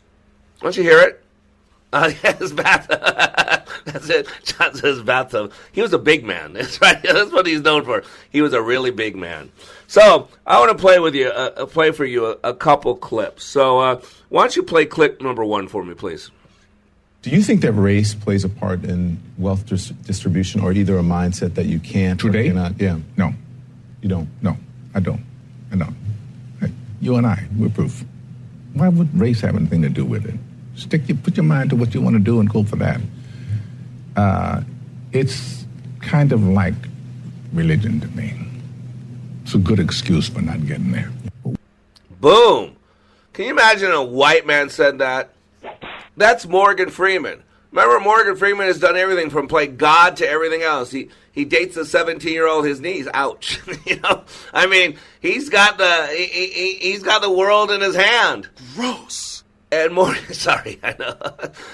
Speaker 13: Don't you hear it? Uh, his bathtub. That's it. John says bathtub. He was a big man. That's right. That's what he's known for. He was a really big man. So I want to play with you, uh, play for you a, a couple clips. So uh, why don't you play clip number one for me, please?
Speaker 21: Do you think that race plays a part in wealth dis- distribution, or either a mindset that you can't
Speaker 22: today?
Speaker 21: Or cannot? Yeah.
Speaker 22: No,
Speaker 21: you don't.
Speaker 22: No, I don't. I don't. You and I, we're proof. Why would race have anything to do with it? Stick your, put your mind to what you want to do and go for that. Uh, it's kind of like religion to me. It's a good excuse for not getting there.
Speaker 13: Boom. Can you imagine a white man said that? That's Morgan Freeman. Remember, Morgan Freeman has done everything from play God to everything else. He he dates a 17 year old. His knees, ouch. you know, I mean, he's got the he, he, he's got the world in his hand.
Speaker 22: Gross.
Speaker 13: And Morgan, sorry, I know.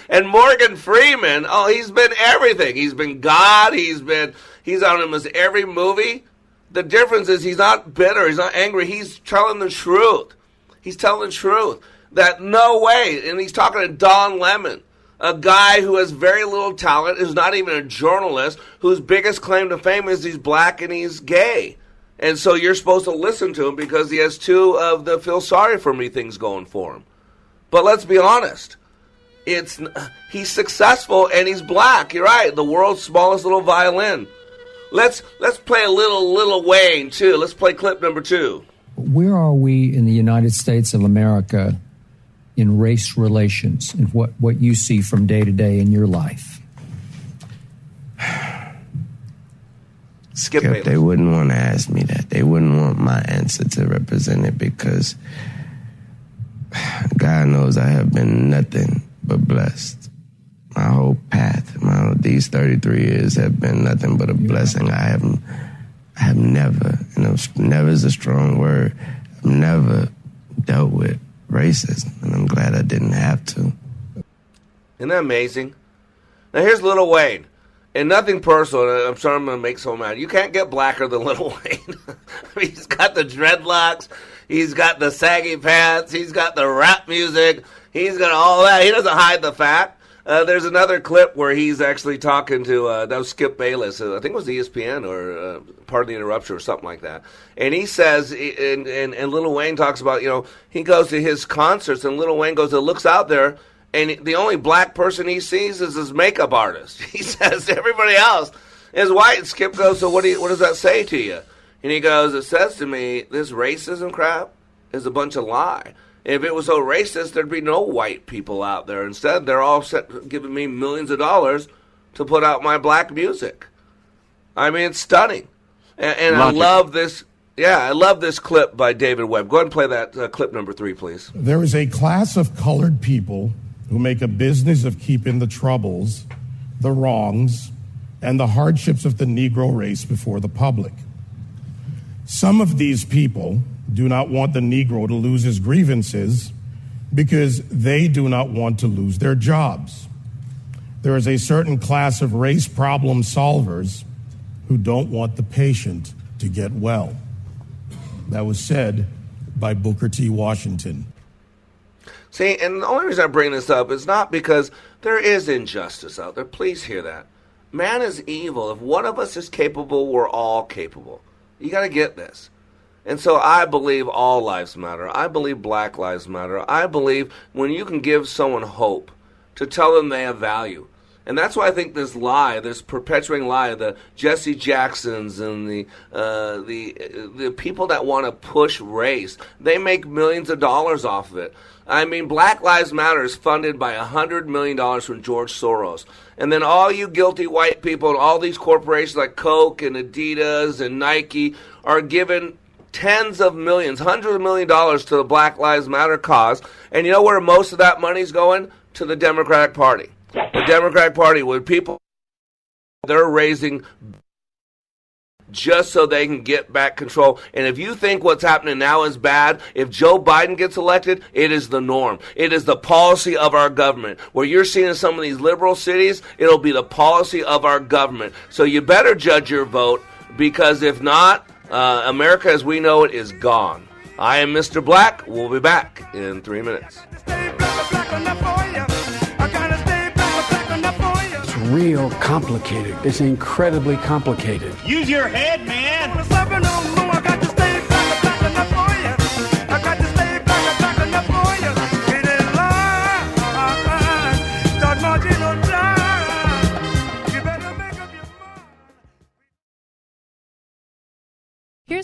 Speaker 13: And Morgan Freeman, oh, he's been everything. He's been God. He's been he's on almost every movie. The difference is he's not bitter. He's not angry. He's telling the truth. He's telling the truth that no way. And he's talking to Don Lemon, a guy who has very little talent, is not even a journalist, whose biggest claim to fame is he's black and he's gay. And so you're supposed to listen to him because he has two of the feel sorry for me things going for him. But let's be honest. It's he's successful and he's black. You're right. The world's smallest little violin. Let's let's play a little little Wayne too. Let's play clip number 2.
Speaker 23: Where are we in the United States of America in race relations and what, what you see from day to day in your life?
Speaker 13: Skip,
Speaker 24: Skip they wouldn't want to ask me that. They wouldn't want my answer to represent it because God knows I have been nothing but blessed. My whole path, my these 33 years have been nothing but a blessing. I have, I have never, know, never is a strong word. I've never dealt with racism, and I'm glad I didn't have to.
Speaker 13: Isn't that amazing? Now here's Little Wayne. And nothing personal. I'm sorry I'm going to make someone mad. You can't get blacker than Little Wayne. I mean, he's got the dreadlocks. He's got the saggy pants. He's got the rap music. He's got all that. He doesn't hide the fact. Uh, there's another clip where he's actually talking to uh, that was Skip Bayless. Uh, I think it was ESPN or uh, Pardon the Interruption or something like that. And he says, and, and and Little Wayne talks about, you know, he goes to his concerts, and Little Wayne goes and looks out there, and the only black person he sees is his makeup artist. He says everybody else is white. And Skip goes, so what do you, what does that say to you? And he goes, it says to me, this racism crap is a bunch of lie. If it was so racist, there'd be no white people out there. Instead, they're all set, giving me millions of dollars to put out my black music. I mean, it's stunning. And, and I love this. Yeah, I love this clip by David Webb. Go ahead and play that uh, clip number three, please.
Speaker 25: There is a class of colored people who make a business of keeping the troubles, the wrongs, and the hardships of the Negro race before the public. Some of these people do not want the Negro to lose his grievances because they do not want to lose their jobs. There is a certain class of race problem solvers who don't want the patient to get well. That was said by Booker T. Washington.
Speaker 13: See, and the only reason I bring this up is not because there is injustice out there. Please hear that. Man is evil. If one of us is capable, we're all capable. You got to get this. And so I believe all lives matter. I believe black lives matter. I believe when you can give someone hope to tell them they have value. And that's why I think this lie, this perpetuating lie, the Jesse Jacksons and the uh, the the people that want to push race, they make millions of dollars off of it. I mean, Black Lives Matter is funded by $100 million from George Soros. And then all you guilty white people and all these corporations like Coke and Adidas and Nike are given tens of millions, hundreds of million dollars to the Black Lives Matter cause. And you know where most of that money's going? To the Democratic Party. The Democratic Party, where people they're raising just so they can get back control. And if you think what's happening now is bad, if Joe Biden gets elected, it is the norm. It is the policy of our government. Where you're seeing some of these liberal cities, it'll be the policy of our government. So you better judge your vote because if not, uh, America as we know it is gone. I am Mr. Black. We'll be back in three minutes.
Speaker 26: Real complicated. It's incredibly complicated.
Speaker 19: Use your head, man.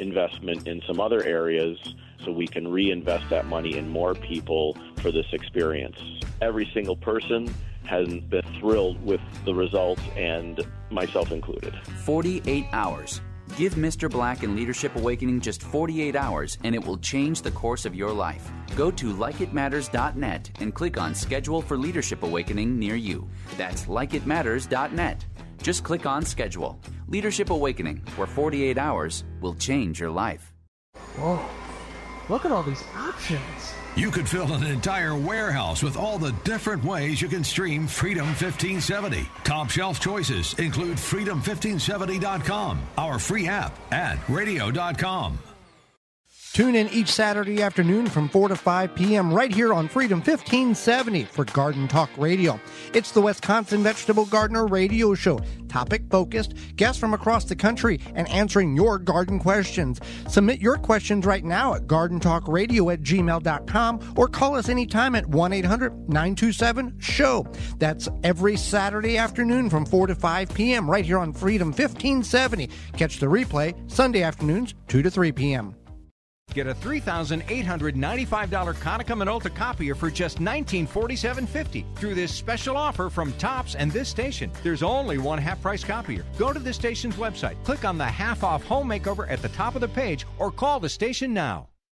Speaker 27: investment in some other areas so we can reinvest that money in more people for this experience. Every single person has been thrilled with the results, and myself included.
Speaker 28: 48 hours. Give Mr. Black and Leadership Awakening just 48 hours, and it will change the course of your life. Go to likeitmatters.net and click on Schedule for Leadership Awakening near you. That's likeitmatters.net. Just click on Schedule. Leadership Awakening, where 48 hours will change your life.
Speaker 29: Whoa, look at all these options.
Speaker 2: You could fill an entire warehouse with all the different ways you can stream Freedom 1570. Top shelf choices include freedom1570.com, our free app, and radio.com.
Speaker 30: Tune in each Saturday afternoon from 4 to 5 p.m. right here on Freedom 1570 for Garden Talk Radio. It's the Wisconsin Vegetable Gardener Radio Show, topic focused, guests from across the country, and answering your garden questions. Submit your questions right now at gardentalkradio at gmail.com or call us anytime at 1 800 927 SHOW. That's every Saturday afternoon from 4 to 5 p.m. right here on Freedom 1570. Catch the replay Sunday afternoons 2 to 3 p.m.
Speaker 18: Get a $3,895 Konica Minolta copier for just $1947.50 through this special offer from Tops and this station. There's only one half price copier. Go to the station's website, click on the half off home makeover at the top of the page, or call the station now.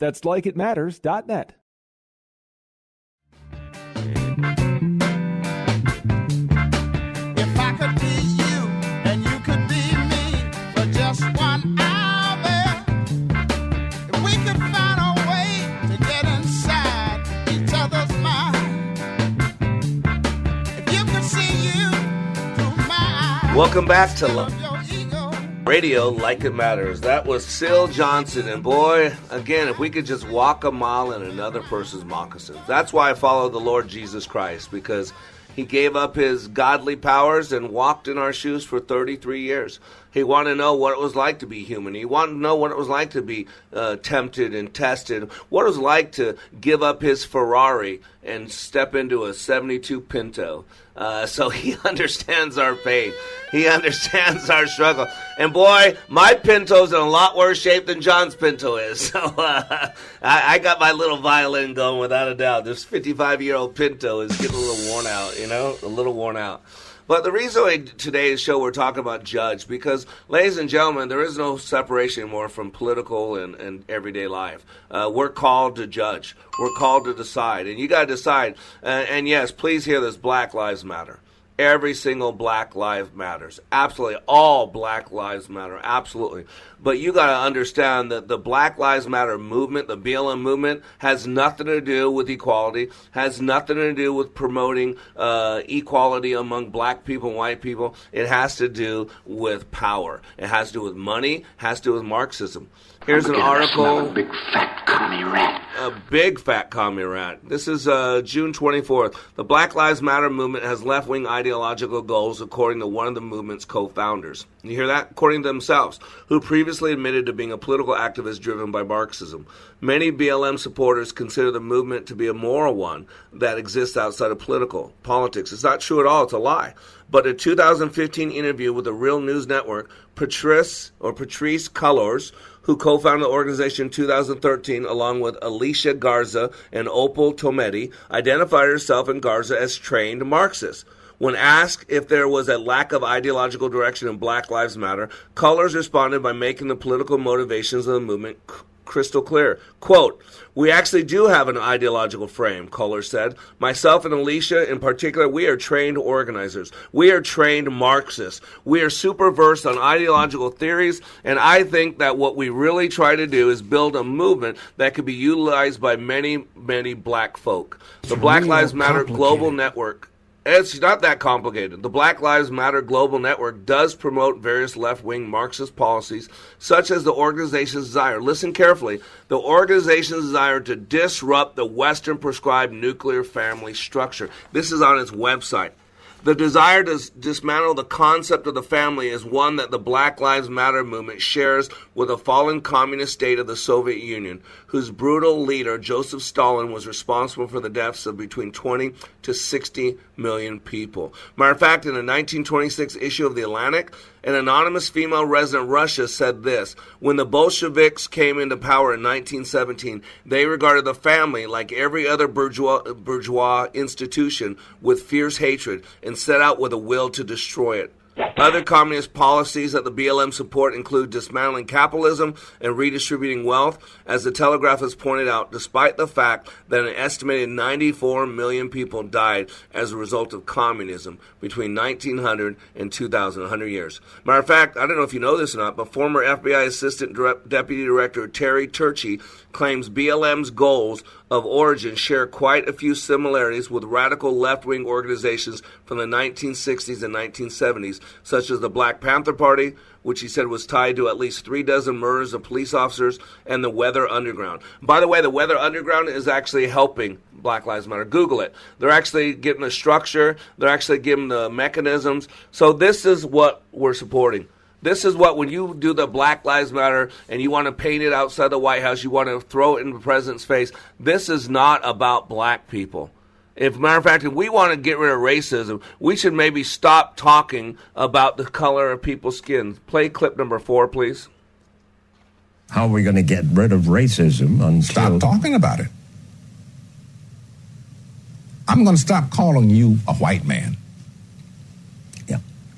Speaker 31: That's likeitmatters.net.
Speaker 15: If I could be you and you could be me for just one hour, if we could find a way to get inside each other's mind, if you could see you through my eyes.
Speaker 13: Welcome back to Lo- Radio Like It Matters. That was Sil Johnson. And boy, again, if we could just walk a mile in another person's moccasins. That's why I follow the Lord Jesus Christ, because he gave up his godly powers and walked in our shoes for 33 years. He wanted to know what it was like to be human. He wanted to know what it was like to be uh, tempted and tested. What it was like to give up his Ferrari and step into a 72 Pinto. Uh, so he understands our pain. He understands our struggle. And boy, my Pinto's in a lot worse shape than John's Pinto is. So uh, I, I got my little violin going without a doubt. This 55 year old Pinto is getting a little worn out, you know, a little worn out. But the reason why today's show we're talking about judge because, ladies and gentlemen, there is no separation anymore from political and, and everyday life. Uh, we're called to judge. We're called to decide, and you got to decide. Uh, and yes, please hear this: Black Lives Matter. Every single Black Lives matters. Absolutely. All Black Lives Matter. Absolutely. But you got to understand that the Black Lives Matter movement, the BLM movement, has nothing to do with equality, has nothing to do with promoting uh, equality among black people and white people. It has to do with power. It has to do with money, has to do with Marxism. Here's an article.
Speaker 32: A big fat commie rat.
Speaker 13: A big fat commie rat. This is uh, June 24th. The Black Lives Matter movement has left wing ideological goals, according to one of the movement's co founders. You hear that? According to themselves, who previously admitted to being a political activist driven by Marxism. Many BLM supporters consider the movement to be a moral one that exists outside of political politics. It's not true at all. It's a lie. But a 2015 interview with the Real News Network, Patrice or Patrice Cullors, who co-founded the organization in 2013 along with Alicia Garza and Opal Tometi, identified herself and Garza as trained Marxists. When asked if there was a lack of ideological direction in Black Lives Matter, Cullors responded by making the political motivations of the movement crystal clear. Quote, we actually do have an ideological frame, Cullors said. Myself and Alicia in particular, we are trained organizers. We are trained Marxists. We are super versed on ideological theories, and I think that what we really try to do is build a movement that could be utilized by many, many black folk. The Black Lives Matter Global Network it's not that complicated. The Black Lives Matter Global Network does promote various left wing Marxist policies, such as the organization's desire, listen carefully, the organization's desire to disrupt the Western prescribed nuclear family structure. This is on its website. The desire to dismantle the concept of the family is one that the Black Lives Matter movement shares with a fallen communist state of the Soviet Union, whose brutal leader, Joseph Stalin, was responsible for the deaths of between 20 to 60 million people. Matter of fact, in a 1926 issue of The Atlantic, an anonymous female resident of Russia said this When the Bolsheviks came into power in 1917, they regarded the family, like every other bourgeois, bourgeois institution, with fierce hatred and set out with a will to destroy it. Other communist policies that the BLM support include dismantling capitalism and redistributing wealth, as the Telegraph has pointed out, despite the fact that an estimated 94 million people died as a result of communism between 1900 and 2000, 100 years. Matter of fact, I don't know if you know this or not, but former FBI Assistant Deputy Director Terry Turchie claims BLM's goals of origin share quite a few similarities with radical left wing organizations from the 1960s and 1970s, such as the Black Panther Party, which he said was tied to at least three dozen murders of police officers, and the Weather Underground. By the way, the Weather Underground is actually helping Black Lives Matter. Google it. They're actually getting the structure, they're actually giving the mechanisms. So, this is what we're supporting. This is what, when you do the Black Lives Matter and you want to paint it outside the White House, you want to throw it in the president's face. This is not about black people. If matter of fact, if we want to get rid of racism, we should maybe stop talking about the color of people's skin. Play clip number four, please.
Speaker 33: How are we going to get rid of racism until
Speaker 22: Stop talking about it. I'm going to stop calling you a white man.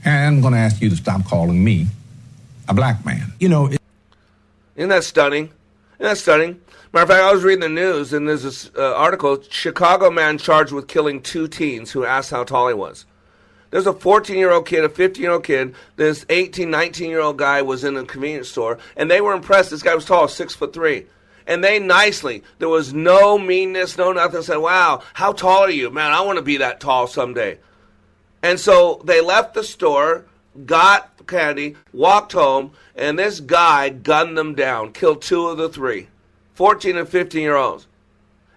Speaker 33: Yeah.
Speaker 22: And I'm going to ask you to stop calling me a black man.
Speaker 33: You know, it-
Speaker 13: Isn't that stunning? Isn't that stunning? Matter of fact, I was reading the news and there's this uh, article Chicago man charged with killing two teens who asked how tall he was. There's a 14 year old kid, a 15 year old kid. This 18, 19 year old guy was in a convenience store, and they were impressed. This guy was tall, six foot three. And they nicely, there was no meanness, no nothing, said, Wow, how tall are you? Man, I want to be that tall someday. And so they left the store, got candy, walked home, and this guy gunned them down, killed two of the three 14 and 15 year olds.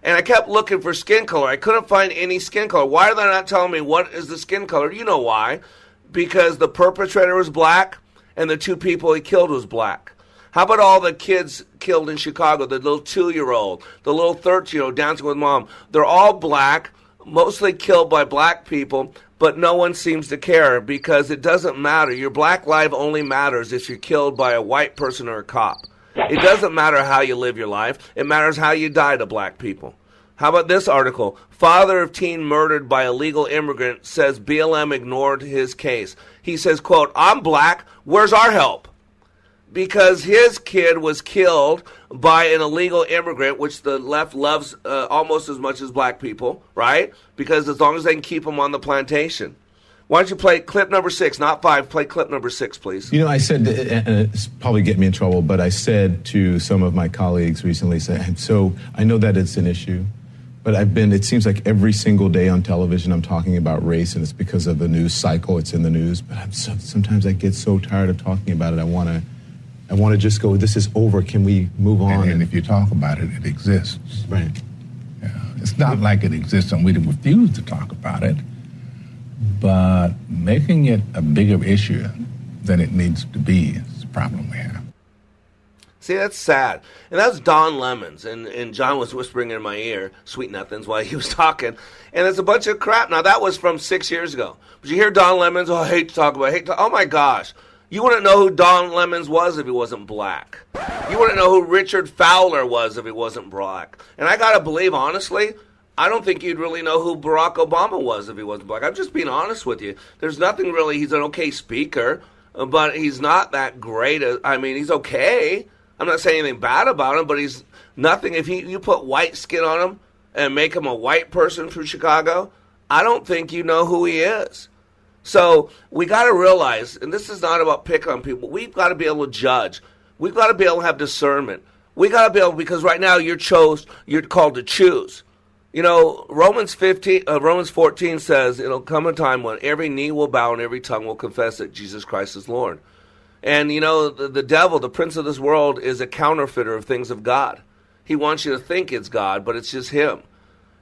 Speaker 13: And I kept looking for skin color. I couldn't find any skin color. Why are they not telling me what is the skin color? You know why. Because the perpetrator was black and the two people he killed was black? How about all the kids killed in Chicago? The little two year old, the little 13 year old dancing with mom. They're all black, mostly killed by black people, but no one seems to care because it doesn't matter. Your black life only matters if you're killed by a white person or a cop. It doesn't matter how you live your life, it matters how you die to black people. How about this article? Father of teen murdered by illegal immigrant says BLM ignored his case. He says, quote, I'm black, where's our help? Because his kid was killed by an illegal immigrant, which the left loves uh, almost as much as black people, right? Because as long as they can keep them on the plantation. Why don't you play clip number six, not five? Play clip number six, please.
Speaker 21: You know, I said, uh, uh, uh, and it's probably get me in trouble, but I said to some of my colleagues recently, said, so I know that it's an issue, but I've been, it seems like every single day on television I'm talking about race, and it's because of the news cycle, it's in the news, but I'm so, sometimes I get so tired of talking about it. I want to. I want to just go. This is over. Can we move on?
Speaker 22: And, and if you talk about it, it exists.
Speaker 21: Right.
Speaker 22: Yeah. It's not like it exists and we refuse to talk about it, but making it a bigger issue than it needs to be is the problem we have.
Speaker 13: See, that's sad. And that's Don Lemons. And, and John was whispering in my ear, sweet nothings, while he was talking. And it's a bunch of crap. Now, that was from six years ago. But you hear Don Lemons, oh, I hate to talk about it. I hate to, oh, my gosh. You wouldn't know who Don Lemons was if he wasn't black. You wouldn't know who Richard Fowler was if he wasn't black. And I got to believe, honestly, I don't think you'd really know who Barack Obama was if he wasn't black. I'm just being honest with you. There's nothing really, he's an okay speaker, but he's not that great. I mean, he's okay. I'm not saying anything bad about him, but he's nothing. If he, you put white skin on him and make him a white person from Chicago, I don't think you know who he is. So we got to realize, and this is not about pick on people. We've got to be able to judge. We've got to be able to have discernment. We got to be able because right now you're chose. You're called to choose. You know, Romans 15, uh, Romans 14 says it'll come a time when every knee will bow and every tongue will confess that Jesus Christ is Lord. And you know, the, the devil, the prince of this world, is a counterfeiter of things of God. He wants you to think it's God, but it's just him.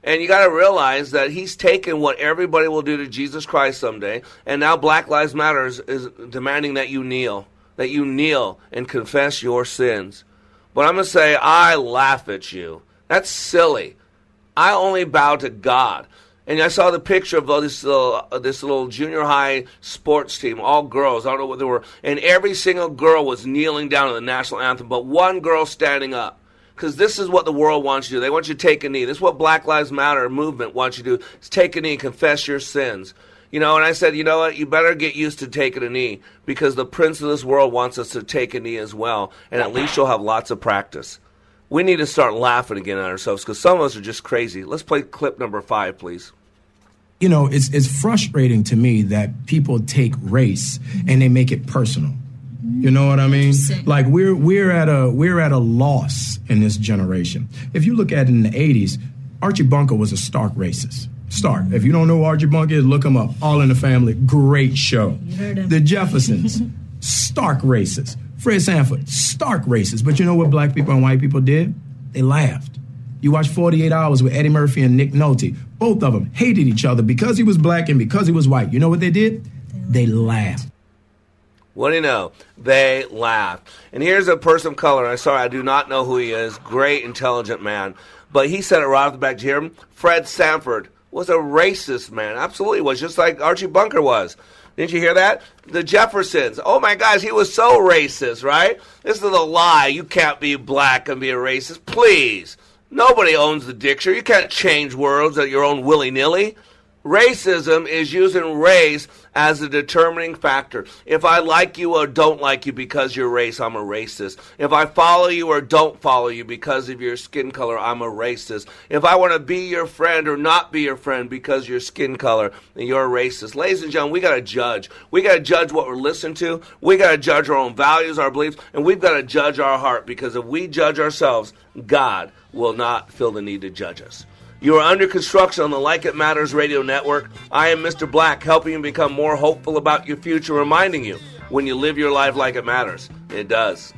Speaker 13: And you got to realize that he's taken what everybody will do to Jesus Christ someday, and now Black Lives Matter is, is demanding that you kneel, that you kneel and confess your sins. But I'm going to say, I laugh at you. That's silly. I only bow to God. And I saw the picture of this little, uh, this little junior high sports team, all girls. I don't know what they were. And every single girl was kneeling down to the national anthem, but one girl standing up because this is what the world wants you to do. They want you to take a knee. This is what Black Lives Matter movement wants you to do. Is take a knee, confess your sins. You know, and I said, you know what? You better get used to taking a knee because the prince of this world wants us to take a knee as well, and at least you'll have lots of practice. We need to start laughing again at ourselves because some of us are just crazy. Let's play clip number five, please.
Speaker 34: You know, it's it's frustrating to me that people take race and they make it personal. You know what I mean? Like we're we're at a we're at a loss in this generation. If you look at it in the '80s, Archie Bunker was a stark racist. Stark. If you don't know who Archie Bunker is, look him up. All in the Family, great show. The Jeffersons, stark racist. Fred Sanford, stark racist. But you know what black people and white people did? They laughed. You watch 48 Hours with Eddie Murphy and Nick Nolte. Both of them hated each other because he was black and because he was white. You know what they did? They laughed.
Speaker 13: What do you know? They laugh. And here's a person of color. I'm sorry, I do not know who he is. Great, intelligent man. But he said it right off the bat. Did you hear him? Fred Sanford was a racist man. Absolutely was, just like Archie Bunker was. Didn't you hear that? The Jeffersons. Oh my gosh, he was so racist, right? This is a lie. You can't be black and be a racist. Please. Nobody owns the dictionary. You can't change words at your own willy nilly. Racism is using race as a determining factor. If I like you or don't like you because you're race, I'm a racist. If I follow you or don't follow you because of your skin color, I'm a racist. If I want to be your friend or not be your friend because your skin color, then you're a racist. Ladies and gentlemen, we got to judge. We got to judge what we're listening to. We got to judge our own values, our beliefs, and we've got to judge our heart because if we judge ourselves, God will not feel the need to judge us. You are under construction on the Like It Matters radio network. I am Mr. Black, helping you become more hopeful about your future, reminding you when you live your life like it matters, it does.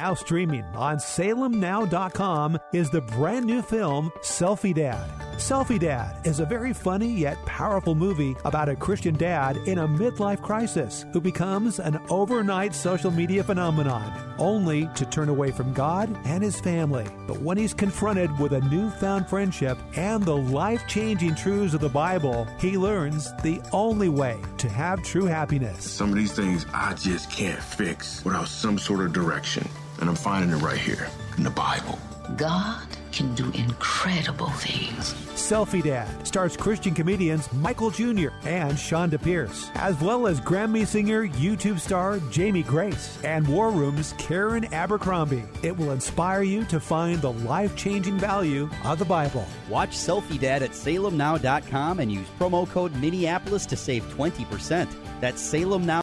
Speaker 35: Now streaming on salemnow.com is the brand new film Selfie Dad. Selfie Dad is a very funny yet powerful movie about a Christian dad in a midlife crisis who becomes an overnight social media phenomenon, only to turn away from God and his family. But when he's confronted with a newfound friendship and the life changing truths of the Bible, he learns the only way to have true happiness.
Speaker 36: Some of these things I just can't fix without some sort of direction. And I'm finding it right here in the Bible.
Speaker 32: God can do incredible things.
Speaker 35: Selfie Dad stars Christian comedians Michael Jr. and Chonda Pierce, as well as Grammy singer, YouTube star Jamie Grace, and War Room's Karen Abercrombie. It will inspire you to find the life changing value of the Bible.
Speaker 37: Watch Selfie Dad at salemnow.com and use promo code Minneapolis to save 20%. That's Salem Now.